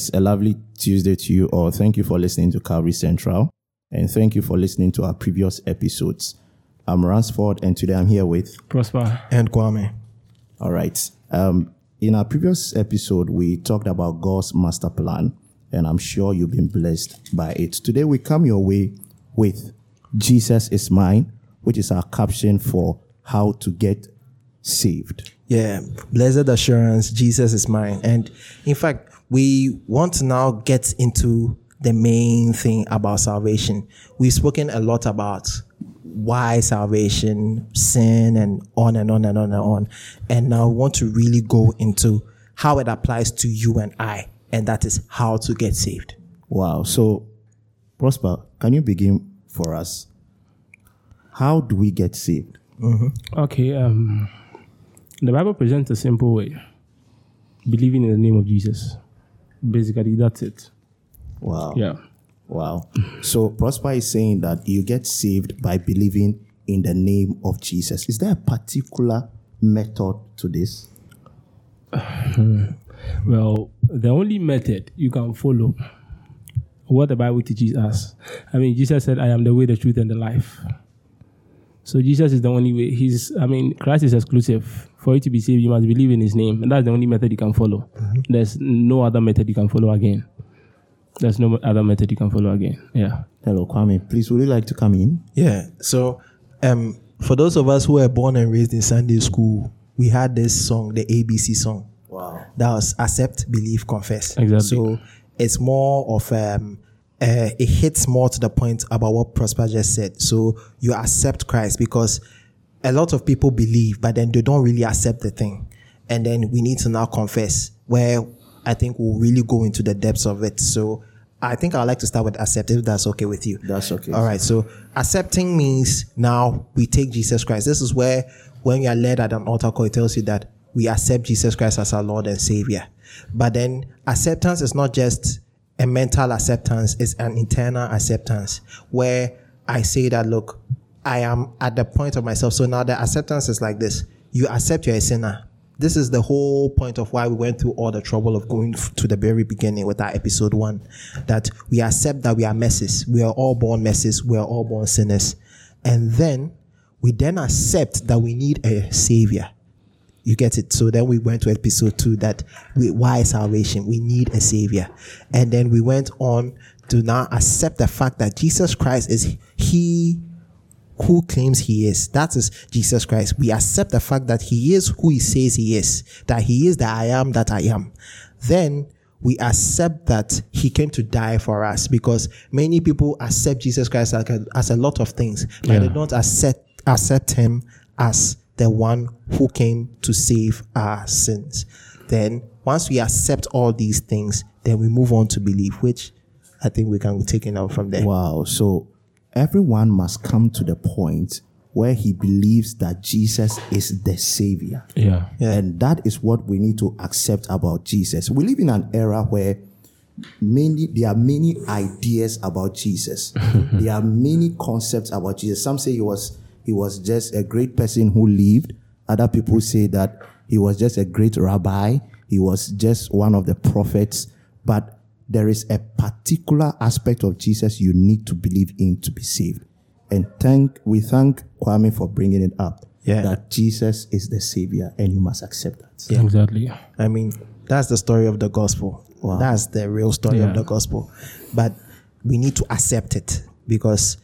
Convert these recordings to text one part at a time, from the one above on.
guys. A lovely Tuesday to you all. Thank you for listening to Calvary Central. And thank you for listening to our previous episodes. I'm Ransford, and today I'm here with Prosper. And Kwame. All right. Um, in our previous episode, we talked about God's master plan, and I'm sure you've been blessed by it. Today, we come your way with Jesus is Mine, which is our caption for how to get saved. Yeah, blessed assurance, Jesus is mine. And in fact, we want to now get into the main thing about salvation. We've spoken a lot about why salvation, sin, and on and on and on and on. And now we want to really go into how it applies to you and I, and that is how to get saved. Wow. So, Prosper, can you begin for us? How do we get saved? Okay. Um, the Bible presents a simple way: believing in the name of Jesus. Basically, that's it. Wow. Yeah. Wow. So Prosper is saying that you get saved by believing in the name of Jesus. Is there a particular method to this? Well, the only method you can follow what the Bible teaches us. I mean, Jesus said, "I am the way, the truth, and the life." So Jesus is the only way. He's. I mean, Christ is exclusive. For you to be saved, you must believe in His name, and that's the only method you can follow. There's no other method you can follow again. There's no other method you can follow again. Yeah. Hello, Kwame. Please, would you like to come in? Yeah. So, um, for those of us who were born and raised in Sunday school, we had this song, the ABC song. Wow. That was accept, believe, confess. Exactly. So it's more of um, uh, it hits more to the point about what Prosper just said. So you accept Christ because a lot of people believe, but then they don't really accept the thing. And then we need to now confess, where I think we'll really go into the depths of it. So I think I'd like to start with accept, if that's okay with you. That's okay. All right. So accepting means now we take Jesus Christ. This is where when you are led at an altar call, it tells you that we accept Jesus Christ as our Lord and Savior. But then acceptance is not just a mental acceptance, it's an internal acceptance where I say that, look, I am at the point of myself. So now the acceptance is like this. You accept you're a sinner. This is the whole point of why we went through all the trouble of going to the very beginning with our episode one. That we accept that we are messes. We are all born messes. We are all born sinners. And then we then accept that we need a savior. You get it? So then we went to episode two that we, why salvation? We need a savior. And then we went on to now accept the fact that Jesus Christ is he who claims he is. That is Jesus Christ. We accept the fact that he is who he says he is, that he is the I am that I am. Then we accept that he came to die for us because many people accept Jesus Christ as a, as a lot of things, but Yeah. they don't accept, accept him as the one who came to save our sins. Then once we accept all these things, then we move on to believe, which I think we can take it out from there. Wow. So everyone must come to the point where he believes that Jesus is the Savior. Yeah. Yeah. And that is what we need to accept about Jesus. We live in an era where many there are many ideas about Jesus. there are many concepts about Jesus. Some say he was he was just a great person who lived. Other people say that he was just a great rabbi. He was just one of the prophets. But there is a particular aspect of Jesus you need to believe in to be saved. And thank we thank Kwame for bringing it up. Yeah. That Jesus is the Savior, and you must accept that. Exactly. I mean, that's the story of the gospel. Wow. That's the real story Yeah. of the gospel. But we need to accept it because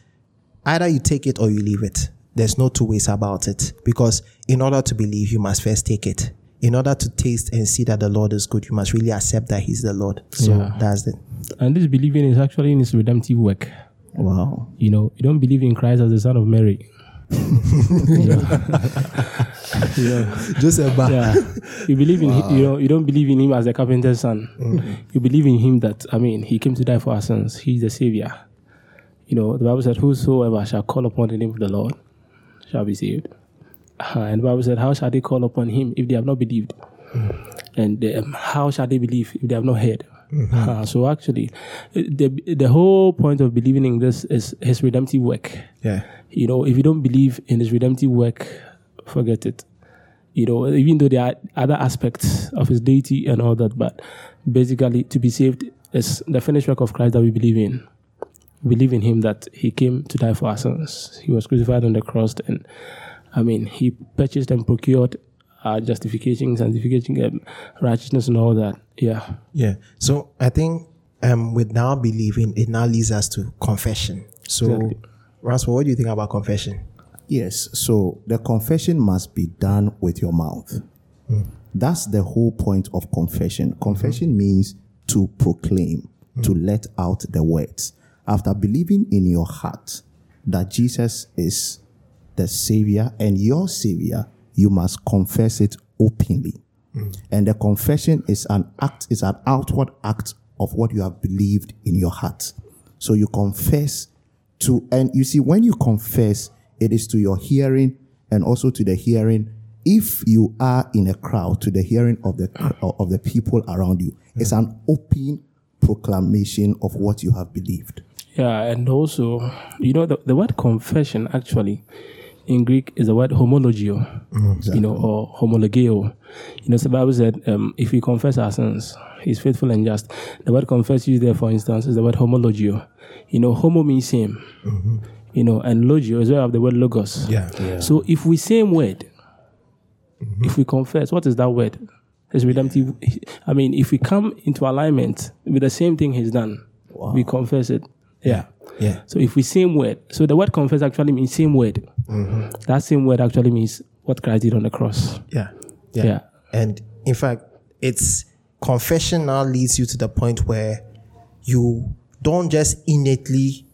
either you take it or you leave it. There's no two ways about it. Because in order to believe, you must first take it. In order to taste and see that the Lord is good, you must really accept that He's the Lord. So Yeah. that's it. And this believing is actually in his redemptive work. Wow. You know, you don't believe in Christ as the Son of Mary. yeah. Joseph, ah. Yeah, you believe in hi- you know you don't believe in him as a carpenter's son. Mm. You believe in him that I mean he came to die for our sins. He's the savior. You know the Bible said, "Whosoever shall call upon the name of the Lord shall be saved." Uh, and the Bible said, "How shall they call upon him if they have not believed?" And um, how shall they believe if they have not heard? Uh, so actually, the the whole point of believing in this is his redemptive work yeah. you know, if you don't believe in his redemptive work, forget it. You know, even though there are other aspects of his deity and all that, but basically to be saved is the finished work of Christ that we believe in. We believe in him that he came to die for our sins. He was crucified on the cross and I mean he purchased and procured our justification, sanctification, um, righteousness and all that. Yeah. Yeah. So I think um with now believing it now leads us to confession. So Exactly. Ransford, what do you think about confession? Yes, so the confession must be done with your mouth. That's the whole point of confession. Confession means to proclaim, to let out the words. After believing in your heart that Jesus is the Savior and your Savior, you must confess it openly. Mm. And the confession is an act, is an outward act of what you have believed in your heart. So you confess to, and you see, when you confess, it is to your hearing and also to the hearing. If you are in a crowd, to the hearing of the of the people around you, it's an open proclamation of what you have believed. Yeah, and also, you know, the, the word confession actually in Greek is the word homologio, mm, you know, or homologeo. You know, the Bible said, um, if we confess our sins, he's faithful and just. The word confess used there, for instance, is the word homologio. You know, homo means same, mm-hmm. you know, and logio is where of the word logos. Yeah. So if we same word, mm-hmm. if we confess, what is that word? It's redemptive. I mean, if we come into alignment with the same thing he's done, we confess it. Yeah. Yeah. So if we same word, so the word confess actually means same word. Mm-hmm. That same word actually means what Christ did on the cross. Yeah. Yeah. And in fact, it's confession now leads you to the point where you don't just innately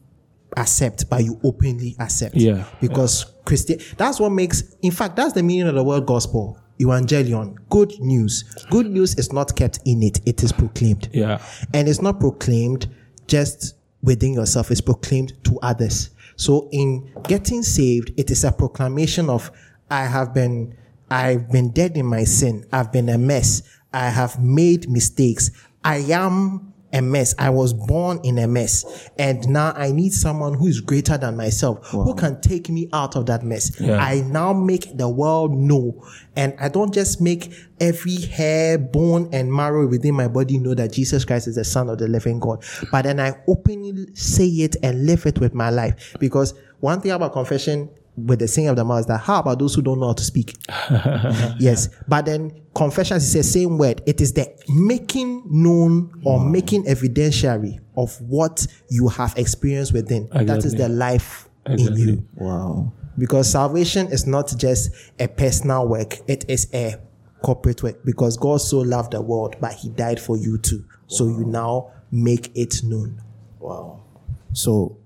accept, but you openly accept. Yeah. Because Christian, that's what makes, in fact, that's the meaning of the word gospel. Evangelion, good news. Good news is not kept in it, it is proclaimed. Yeah. And it's not proclaimed just within yourself, is proclaimed to others. So in getting saved, it is a proclamation of I have been I've been dead in my sin. I've been a mess. I have made mistakes. I am a mess. I was born in a mess. And now I need someone who is greater than myself, who can take me out of that mess. Yeah. I now make the world know. And I don't just make every hair, bone, and marrow within my body know that Jesus Christ is the Son of the living God. But then I openly say it and live it with my life. Because one thing about confession with the saying of the mouth that how about those who don't know how to speak? yes. But then confession is the same word. It is the making known or making evidentiary of what you have experienced within. That is Exactly. the life in you. Wow. Because salvation is not just a personal work, it is a corporate work. Because God so loved the world, but He died for you too. So you now make it known. Wow. So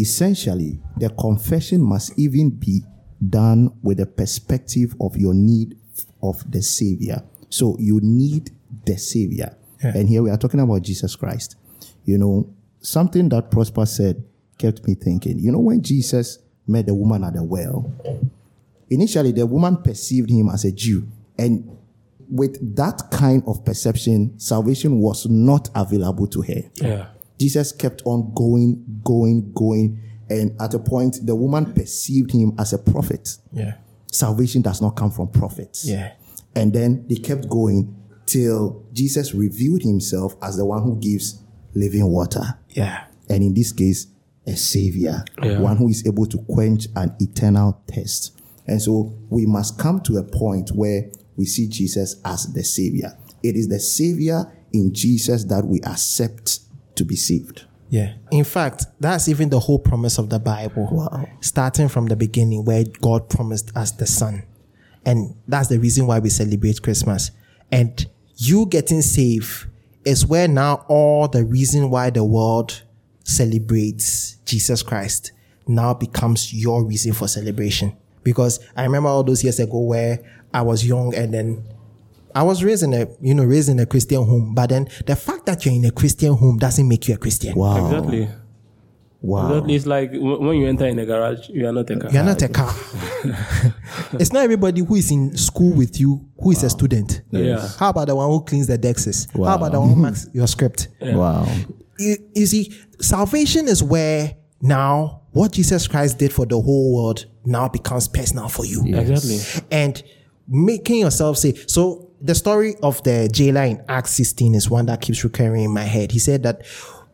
essentially, the confession must even be done with the perspective of your need of the Savior. So you need the Savior. Yeah. And here we are talking about Jesus Christ. You know, something that Prosper said kept me thinking. You know, when Jesus met the woman at the well, initially the woman perceived him as a Jew. And with that kind of perception, salvation was not available to her. Yeah. Jesus kept on going, going, going. And at a point, the woman perceived him as a prophet. Yeah. Salvation does not come from prophets. Yeah. And then they kept going till Jesus revealed himself as the one who gives living water. Yeah. And in this case, a savior, Yeah. one who is able to quench an eternal thirst. And so we must come to a point where we see Jesus as the savior. It is the savior in Jesus that we accept to be saved. Yeah. In fact, that's even the whole promise of the Bible. Wow. Starting from the beginning where God promised us the Son. And that's the reason why we celebrate Christmas. And you getting saved is where now all the reason why the world celebrates Jesus Christ now becomes your reason for celebration. Because I remember all those years ago where I was young and then I was raised in a, you know, raised in a Christian home, but then the fact that you're in a Christian home doesn't make you a Christian. Wow. Exactly. Wow. Exactly. It's like when you enter in a garage, you are not a car. You're not a car. it's not everybody who is in school with you who is a student. Yeah. How about the one who cleans the dexes? How about the one who marks your script? Wow. You, you see, salvation is where now what Jesus Christ did for the whole world now becomes personal for you. Exactly. And making yourself say so the story of the jailer in Acts 16 is one that keeps recurring in my head. He said that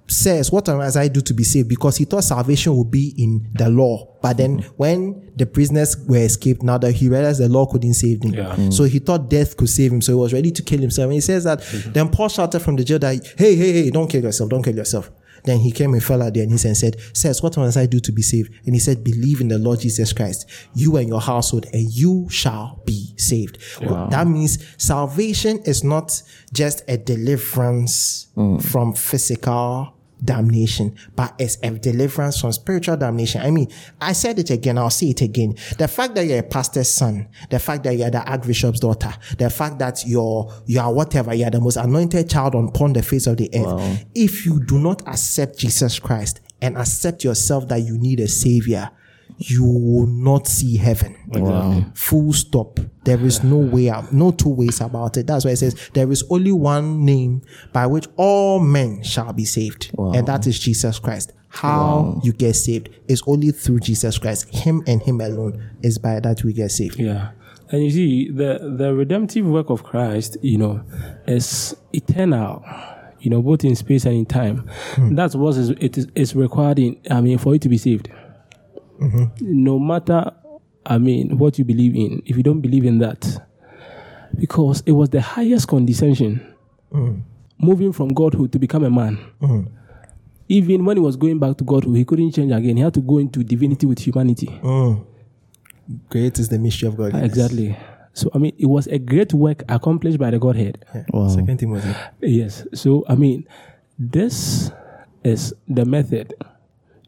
says, What must I do to be saved? Because he thought salvation would be in the law. But then mm-hmm. when the prisoners were escaped, now that he realized the law couldn't save him. Yeah. Mm-hmm. So he thought death could save him. So he was ready to kill himself. And he says that mm-hmm. then Paul shouted from the jail that, Hey, hey, hey, don't kill yourself, don't kill yourself. Then he came and fell out there and he said, Says, what must I do to be saved? And he said, Believe in the Lord Jesus Christ, you and your household, and you shall be saved. Wow. That means salvation is not just a deliverance mm. from physical damnation, but it's a deliverance from spiritual damnation. I mean, I said it again, I'll say it again. The fact that you're a pastor's son, the fact that you're the archbishop's daughter, the fact that you're, you are whatever, you're the most anointed child upon the face of the earth. Wow. If you do not accept Jesus Christ and accept yourself that you need a savior, you will not see heaven. Wow. Full stop. There is no way out, no two ways about it. That's why it says there is only one name by which all men shall be saved, wow. and that is Jesus Christ. How wow. you get saved is only through Jesus Christ. Him and Him alone is by that we get saved. Yeah. And you see, the, the redemptive work of Christ, you know, is eternal you know, both in space and in time. Hmm. That's what is it is, is required in I mean for you to be saved. Mm-hmm. No matter, I mean, what you believe in, if you don't believe in that, because it was the highest condescension, mm. moving from godhood to become a man. Mm. Even when he was going back to godhood, he couldn't change again. He had to go into divinity with humanity. Mm. Great is the mystery of God. Exactly. So I mean, it was a great work accomplished by the Godhead. Yeah. Wow. Second Timothy. Yes. So I mean, this is the method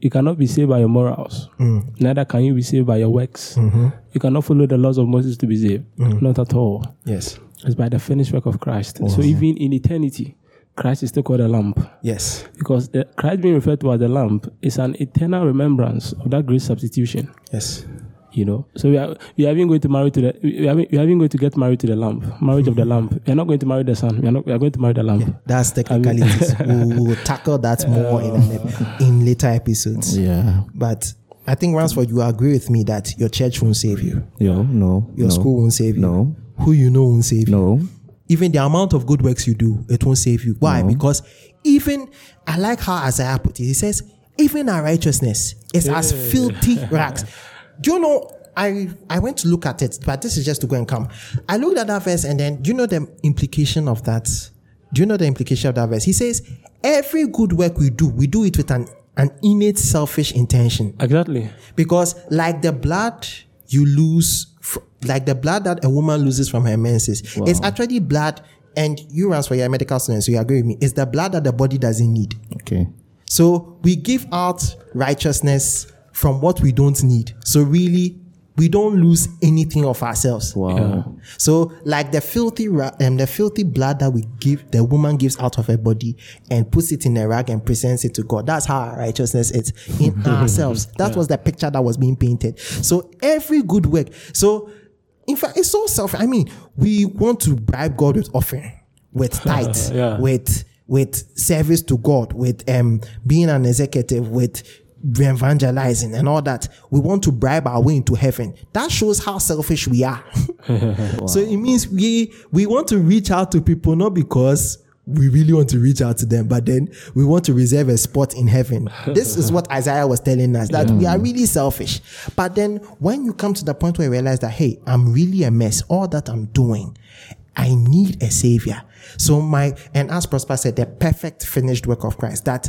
you cannot be saved by your morals. Mm. Neither can you be saved by your works. Mm-hmm. You cannot follow the laws of Moses to be saved. Mm. Not at all. Yes. It's by the finished work of Christ. So even in eternity, Christ is still called a lamp. Yes. Because the Christ being referred to as the lamp is an eternal remembrance of that great substitution. Yes. You know, so we are we are even going to marry to the we are, we are even going to get married to the lamp, marriage of the lamp. We are not going to marry the son. We are not. We are going to marry the lamp. Yeah, that's technicalities. I mean, we'll, we'll, tackle that more in in later episodes. Yeah, but I think Ransford, you agree with me that your church won't save you. Yo, no. Your no, school won't save you. No. Who you know won't save you. No. Even the amount of good works you do, it won't save you. Why? No. Because even I like how Isaiah put it. He says, even our righteousness is yeah. as filthy rags. Do you know? I I went to look at it, but this is just to go and come. I looked at that verse, and then do you know the implication of that? Do you know the implication of that verse? He says, "Every good work we do, we do it with an an innate selfish intention." Exactly. Because like the blood you lose, like the blood that a woman loses from her menses, wow. it's actually blood. And you answer for your medical student, so you agree with me. It's the blood that the body doesn't need. Okay. So we give out righteousness from what we don't need. So really, we don't lose anything of ourselves. Wow. Yeah. So like the filthy um, the filthy blood that we give, the woman gives out of her body and puts it in a rag and presents it to God. That's how our righteousness is in ourselves. That yeah. was the picture that was being painted. So every good work. So in fact, it's so self. I mean, we want to bribe God with offering, with tithe, yeah. with with service to God, with um being an executive, with evangelizing and all that. We want to bribe our way into heaven. That shows how selfish we are. wow. So it means we we want to reach out to people not because we really want to reach out to them, but then we want to reserve a spot in heaven. This is what Isaiah was telling us that yeah. we are really selfish. But then when you come to the point where you realize that, hey, I'm really a mess, all that I'm doing, I need a savior. So my, and as Prosper said, the perfect finished work of Christ, that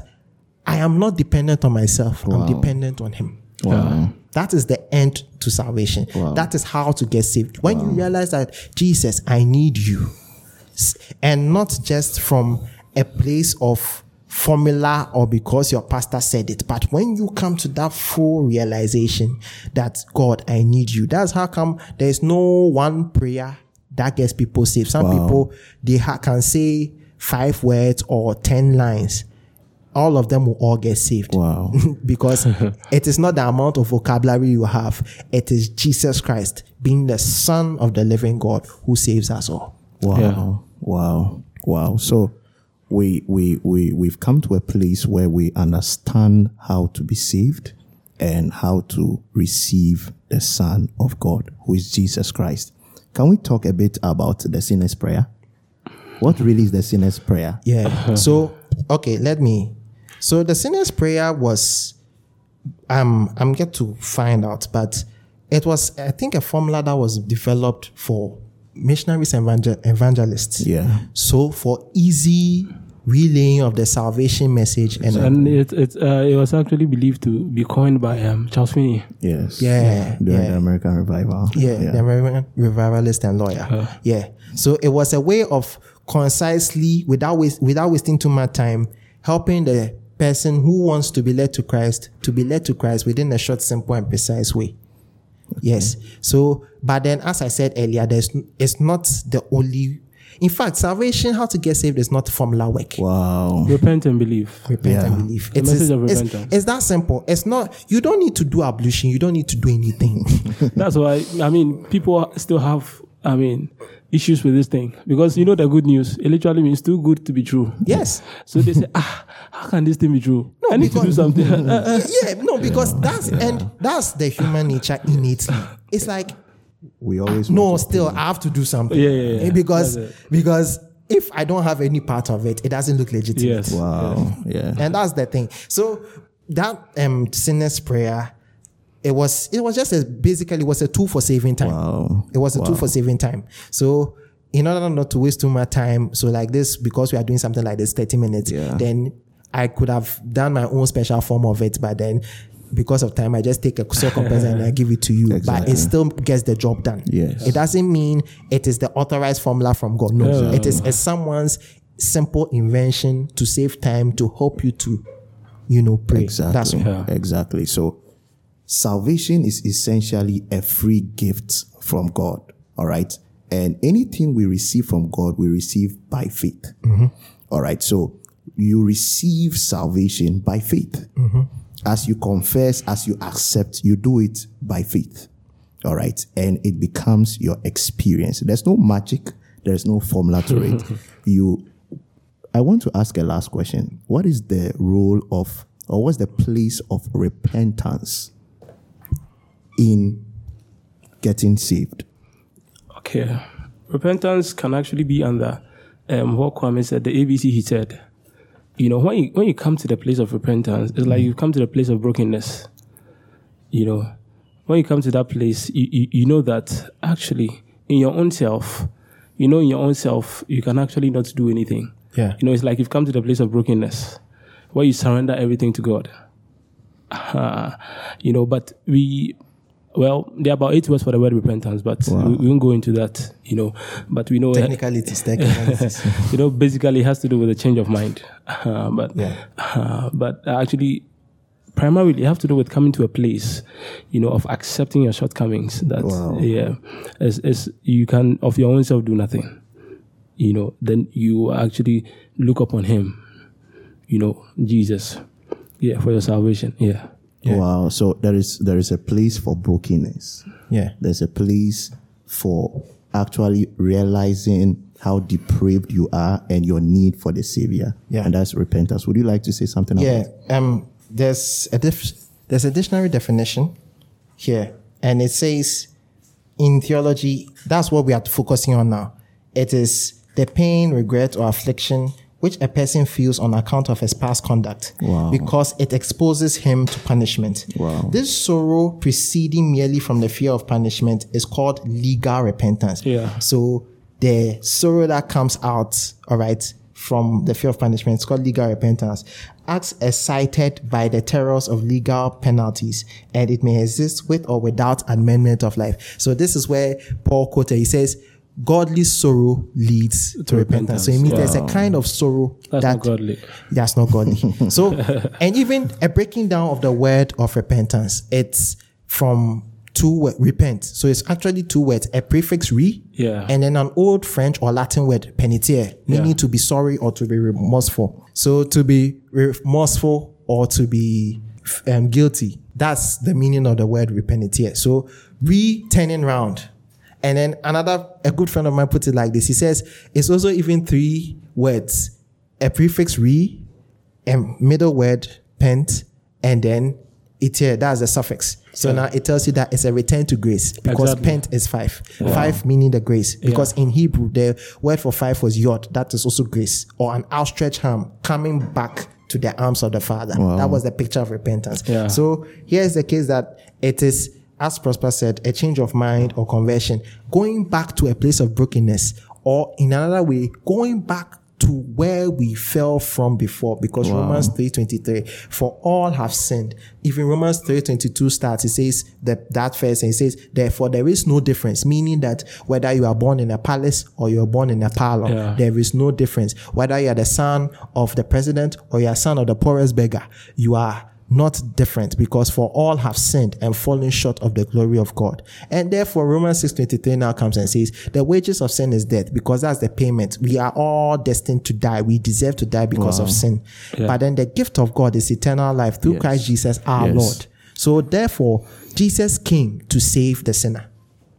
I am not dependent on myself. Wow. I'm dependent on Him. Wow. That is the end to salvation. Wow. That is how to get saved. When you realize that Jesus, I need you, and not just from a place of formula or because your pastor said it, but when you come to that full realization that God, I need you, that's how come there's no one prayer that gets people saved. Some wow. people they ha- can say five words or ten lines all of them will all get saved. Wow. because it is not the amount of vocabulary you have, it is Jesus Christ being the Son of the living God who saves us all. Wow. Yeah. Wow. Wow. So we we we we've come to a place where we understand how to be saved and how to receive the Son of God, who is Jesus Christ. Can we talk a bit about the sinner's prayer? What really is the sinner's prayer? Yeah. so okay, let me. So the sinner's prayer was, um, I'm yet to find out, but it was I think a formula that was developed for missionaries and evangel- evangelists. Yeah. So for easy relaying of the salvation message and, And it it, uh, it was actually believed to be coined by um, Charles Finney. Yes. Yeah, During yeah. the American revival. yeah, the American revivalist and lawyer. Yeah. So it was a way of concisely, without waste, without wasting too much time, helping the person who wants to be led to Christ to be led to Christ within a short, simple, and precise way. Yes. So, but then, as I said earlier, there's it's not the only. In fact, salvation, how to get saved, is not formula work. Wow. Repent and believe. Repent Yeah. and believe. The It's, message it's, of it's, repentance. it's that simple. It's not. You don't need to do ablution. You don't need to do anything. That's why I mean people still have I mean issues with this thing because you know the good news. It literally means too good to be true. yes. So they say, ah, how can this thing be true? I need to do something. Yeah, no, because that's and that's the human nature innately. It's like We always no, still I have to do something. Yeah, yeah, yeah. Because because if I don't have any part of it, it doesn't look legitimate. yes. Wow. Yeah. And that's the thing. So that um sinner's prayer, it was it was just a basically it was a tool for saving time. Wow. It was a tool for saving time. So in order not to waste too much time, so like this, because we are doing something like this 30 minutes, Yeah. then I could have done my own special form of it, but then because of time, I just take a compressor and I give it to you. But it still gets the job done. Yes. It doesn't mean it is the authorized formula from God. No, Yeah. it is a someone's simple invention to save time to help you to, you know, pray. Exactly. That's. Yeah. Exactly. So salvation is essentially a free gift from God. All right. And anything we receive from God, we receive by faith. Mm-hmm. All right. So you receive salvation by faith. Mm-hmm. As you confess, as you accept, you do it by faith. All right. And it becomes your experience. There's no magic. There's no formula to it. You I want to ask a last question. What is the role of, or what's the place of repentance in getting saved? Okay. Repentance can actually be under um, what Kwame said, the ABC he said. You know, when you when you come to the place of repentance, it's like you come to the place of brokenness. You know, when you come to that place, you, you, you know that actually in your own self, you know in your own self, you can actually not do anything. Yeah. You know, it's like you've come to the place of brokenness where you surrender everything to God. Uh, you know, but we, well, there are about eight words for the word repentance, but we, we won't go into that, you know, but we know, technically it is technicalities. you know, basically it has to do with a change of mind. Uh, but, Yeah. uh, but actually, primarily it has to do with coming to a place, you know, of accepting your shortcomings that, Wow. yeah, as, as you can of your own self do nothing you know, then you actually look upon him, you know, Jesus, yeah, for your salvation. Yeah. Wow. So there is there is a place for brokenness. yeah. There's a place for actually realizing how depraved you are and your need for the Savior. Yeah. And that's repentance. Would you like to say something Yeah, um, there's a dif- there's a dictionary definition here, and it says in theology that's what we are focusing on now. It is the pain, regret, or affliction which a person feels on account of his past conduct, Wow. because it exposes him to punishment. Wow. This sorrow proceeding merely from the fear of punishment is called legal repentance. Yeah. So the sorrow that comes out, all right, from the fear of punishment, it's called legal repentance, acts excited by the terrors of legal penalties, and it may exist with or without amendment of life. So this is where Paul quoted, he says, Godly sorrow leads to, repentance. So it means there's a kind of sorrow That's that not godly. that's not godly. so, and even a breaking down of the word of repentance, it's from two wo- repent. So it's actually two words, a prefix re, Yeah. and then an old French or Latin word penitere, meaning Yeah. to be sorry or to be remorseful. So to be remorseful or to be um, guilty, that's the meaning of the word repenitier. So re turning round. And then another, a good friend of mine put it like this. He says, it's also even three words, a prefix re, a middle word pent, and then It here, that's the suffix. So now it tells you that it's a return to grace because Exactly. pent is five. Five meaning the grace. Because in Hebrew, the word for five was yod. That is also grace or an outstretched arm coming back to the arms of the Father. That was the picture of repentance. Yeah. So here's the case that it is, as Prosper said, a change of mind or conversion, going back to a place of brokenness, or in another way, going back to where we fell from before. Because Romans 3:23 for all have sinned. Even Romans 3:22 starts it says that that verse and it says therefore there is no difference meaning that whether you are born in a palace or you are born in a parlor Yeah. there is no difference. Whether you are the son of the president or you are son of the poorest beggar you are not different because for all have sinned and fallen short of the glory of God. And therefore Romans 6:23 now comes and says the wages of sin is death because that's the payment. We are all destined to die. We deserve to die because of sin. But then the gift of God is eternal life through Christ Jesus our Yes. Lord. So therefore Jesus came to save the sinner.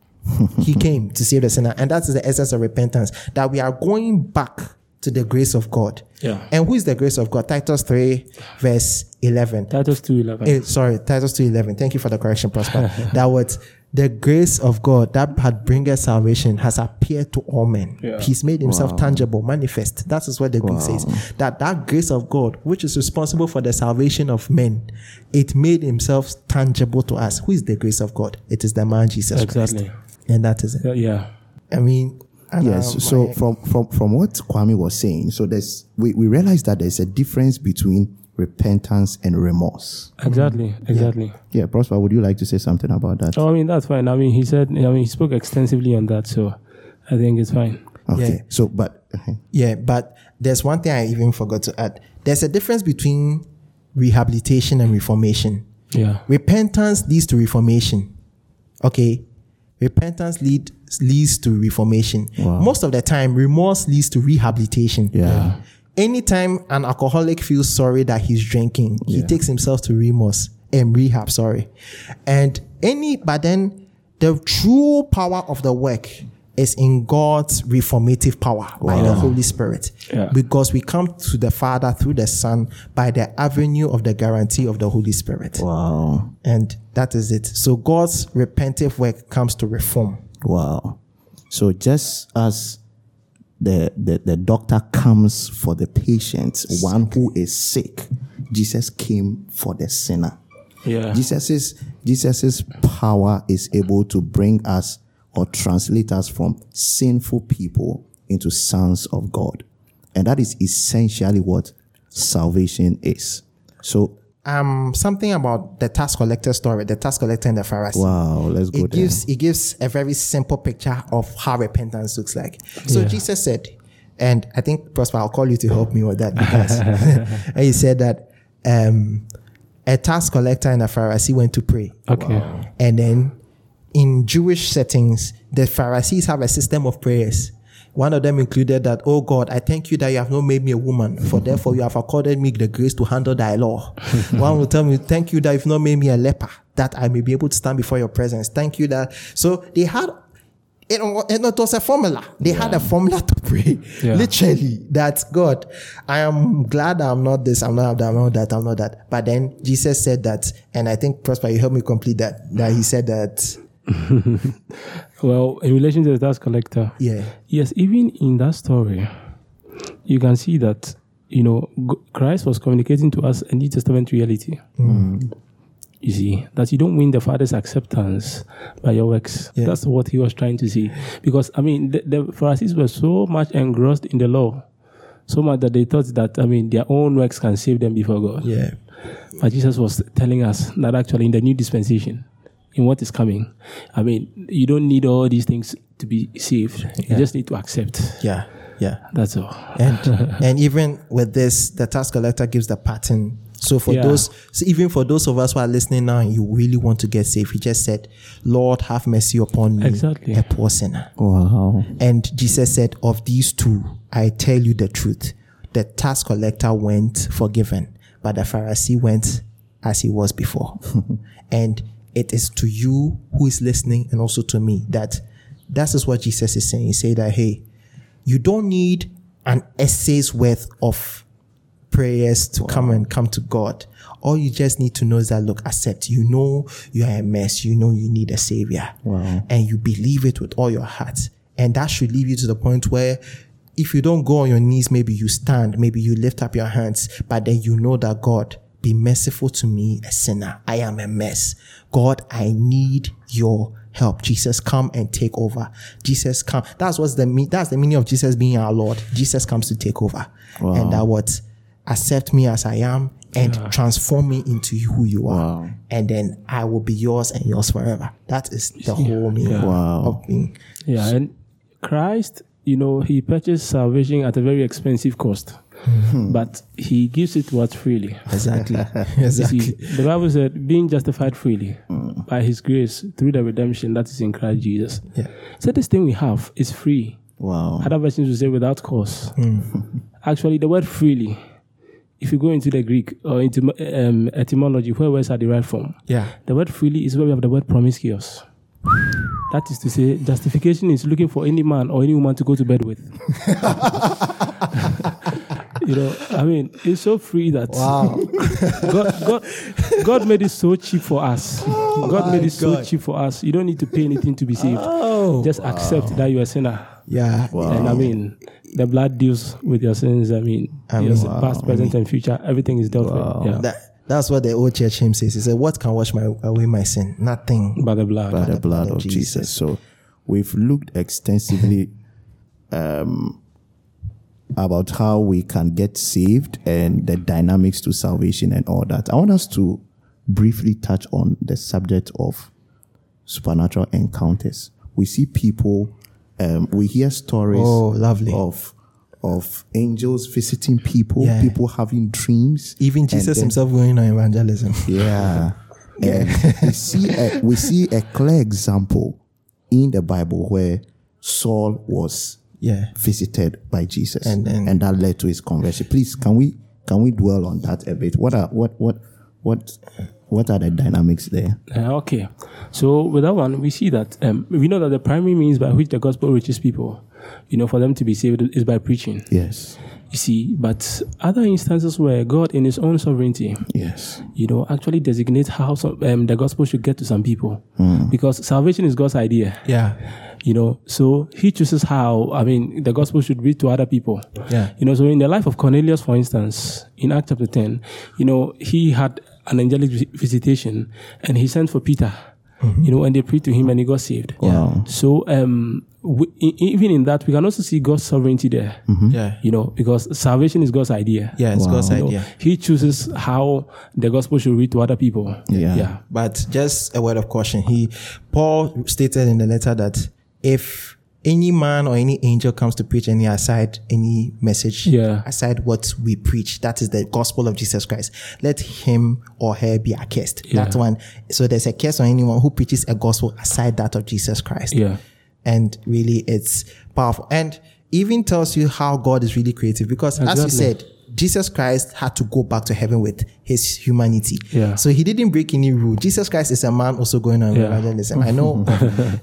he came to save the sinner. And that's the essence of repentance. That we are going back to the grace of God. Yeah. And who is the grace of God? Titus 3, verse 11. Titus two eleven. Eh, sorry, Titus 2 11. Thank you for the correction, Prosper. that was the grace of God that had bringeth salvation has appeared to all men. Yeah. He's made himself tangible, manifest. That is what the Greek says. That that grace of God, which is responsible for the salvation of men, it made himself tangible to us. Who is the grace of God? It is the man Jesus Exactly. Christ. And that is it. Yeah, yeah. I mean, and, Yes. um, So from from from what Kwame was saying, so there's we, we realize that there's a difference between repentance and remorse. Exactly. Exactly. Yeah, Prosper, would you like to say something about that? Oh, I mean that's fine. I mean he said. I mean he spoke extensively on that, so I think it's fine. Okay. Yeah. So, but uh-huh. Yeah, but there's one thing I even forgot to add. There's a difference between rehabilitation and reformation. Yeah. Repentance leads to reformation. Okay. Repentance lead, leads to reformation. Most of the time, remorse leads to rehabilitation. Yeah. Anytime an alcoholic feels sorry that he's drinking, he takes himself to remorse and rehab, sorry. And any, but then the true power of the work is in God's reformative power by the Holy Spirit. Yeah. Because we come to the Father through the Son by the avenue of the guarantee of the Holy Spirit. wow, And that is it. So God's repentive work comes to reform. Wow. So just as the, the the doctor comes for the patient, one who is sick, Jesus came for the sinner. Yeah. Jesus's Jesus's power is able to bring us or translate us from sinful people into sons of God. And that is essentially what salvation is. So Um, something about the tax collector story, the tax collector and the Pharisee. wow, let's go it there. gives it gives a very simple picture of how repentance looks like. So Jesus said, and I think Prosper, I'll call you to help me with that because he said that um, a tax collector and a Pharisee went to pray. Okay. And then in Jewish settings, the Pharisees have a system of prayers. One of them included that, Oh God, I thank you that you have not made me a woman, for therefore you have accorded me the grace to handle thy law. One will tell me, Thank you that you've not made me a leper, that I may be able to stand before your presence. Thank you that. So they had it, it was a formula. They had a formula to pray. Yeah. Literally, that God, I am glad I'm not this, I'm not that, I'm not that, I'm not that. But then Jesus said that, and I think Prosper, you help me complete that. That he said that, Well, in relation to the tax collector, yeah, yes, even in that story, you can see that you know Christ was communicating to us a New Testament reality. Mm. You see that you don't win the Father's acceptance by your works. Yeah. That's what he was trying to say. Because I mean, the, the Pharisees were so much engrossed in the law, so much that they thought that I mean their own works can save them before God. yeah, But Jesus was telling us that actually in the new dispensation, in what is coming, I mean, you don't need all these things to be saved. You just need to accept. yeah, yeah. That's all. And and even with this, the tax collector gives the pattern. So for Yeah. those, so even for those of us who are listening now, and you really want to get saved, he just said, "Lord, have mercy upon me, Exactly. a poor sinner." Wow. And Jesus said, Of these two, I tell you the truth. The tax collector went forgiven, but the Pharisee went as he was before. and it is to you who is listening and also to me that that is what Jesus is saying. He said that, hey, you don't need an essay's worth of prayers to come and come to God. All you just need to know is that look, accept. You know you are a mess. You know you need a savior. Wow. And you believe it with all your heart. And that should lead you to the point where if you don't go on your knees, maybe you stand, maybe you lift up your hands, but then you know that God, be merciful to me, a sinner. I am a mess. God, I need your help. Jesus, come and take over. Jesus, come. That's what's the me- that's the meaning of Jesus being our Lord. Jesus comes to take over, and that what accept me as I am and transform me into who you are, Wow. and then I will be yours and yours forever. That is the whole meaning Wow. of being. Yeah, and Christ, you know, he purchased salvation at a very expensive cost, Hmm. but he gives it to us freely. Exactly. Exactly. see, the Bible said, being justified freely hmm. by his grace through the redemption that is in Christ Jesus. Yeah. So this thing we have is free. Wow. Other versions will say without cost. Hmm. Actually, the word freely, if you go into the Greek or into um, etymology, where words are derived from, Yeah. the word freely is where we have the word promiscuous. That is to say, justification is looking for any man or any woman to go to bed with. you know, I mean, it's so free that God, God, God made it so cheap for us. God made it so God. cheap for us. You don't need to pay anything to be saved. Oh. Just accept that you're a sinner. Yeah. And I mean, the blood deals with your sins. I mean, I your mean, past, present, and future. Everything is dealt with. Yeah. That, that's what the old church hymn says. He said, What can wash my away my sin? Nothing. but the blood. by the blood of Jesus. So we've looked extensively um, about how we can get saved and the dynamics to salvation and all that. I want us to briefly touch on the subject of supernatural encounters. We see people, um, we hear stories Oh, lovely. of of angels visiting people, Yeah. people having dreams. Even Jesus then- himself going on evangelism. yeah. And we see a, we see a clear example in the Bible where Saul was Yeah. visited by Jesus And and, then- that led to his conversion. Please can we can we dwell on that a bit? What are what what what what are the dynamics there? Uh, okay. So with that one, we see that um, we know that the primary means by which the gospel reaches people, you know, for them to be saved is by preaching. Yes. You see, but other instances where God, in His own sovereignty, Yes. you know, actually designates how some, um, the gospel should get to some people, Hmm. because salvation is God's idea. Yeah. You know, so He chooses how. I mean, the gospel should reach to other people. Yeah. You know, so in the life of Cornelius, for instance, in Acts chapter 10, you know, he had an angelic visitation and he sent for Peter, you know, and they prayed to him and he got saved. Wow. So, um, we, even in that, we can also see God's sovereignty there, Yeah. you know, because salvation is God's idea. Yeah, it's God's You know, idea. he chooses how the gospel should reach to other people. Yeah. Yeah. But just a word of caution. He Paul stated in the letter that if any man or any angel comes to preach any aside any message Yeah. aside what we preach, that is the gospel of Jesus Christ. Let him or her be accursed. Yeah. That one. So there's a curse on anyone who preaches a gospel aside that of Jesus Christ. Yeah. And really it's powerful. And even tells you how God is really creative because as you said, Jesus Christ had to go back to heaven with his humanity. Yeah. So he didn't break any rule. Jesus Christ is a man also going on Yeah. evangelism. I know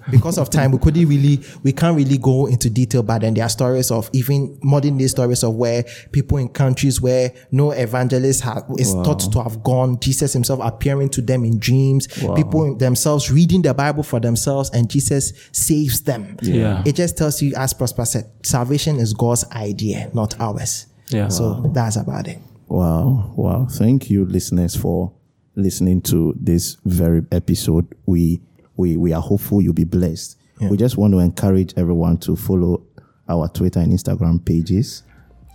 because of time we couldn't really we can't really go into detail, but then there are stories of even modern day stories of where people in countries where no evangelist ha- is thought to have gone, Jesus himself appearing to them in dreams, people themselves reading the Bible for themselves, and Jesus saves them. Yeah. It just tells you, as Prosper said, salvation is God's idea, not ours. Yeah. So that's about it. Wow, wow. Thank you, listeners, for listening to this very episode. We we we are hopeful you'll be blessed. We just want to encourage everyone to follow our Twitter and Instagram pages,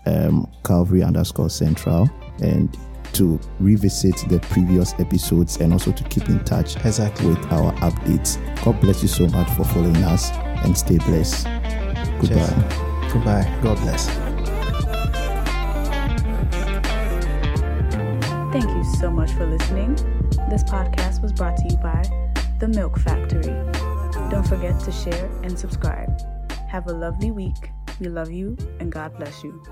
um, Calvary underscore Central, and to revisit the previous episodes and also to keep in touch Exactly. with our updates. God bless you so much for following us and stay blessed. Goodbye. Cheers. Goodbye. God bless. Thank you so much for listening. This podcast was brought to you by The Milk Factory. Don't forget to share and subscribe. Have a lovely week. We love you and God bless you.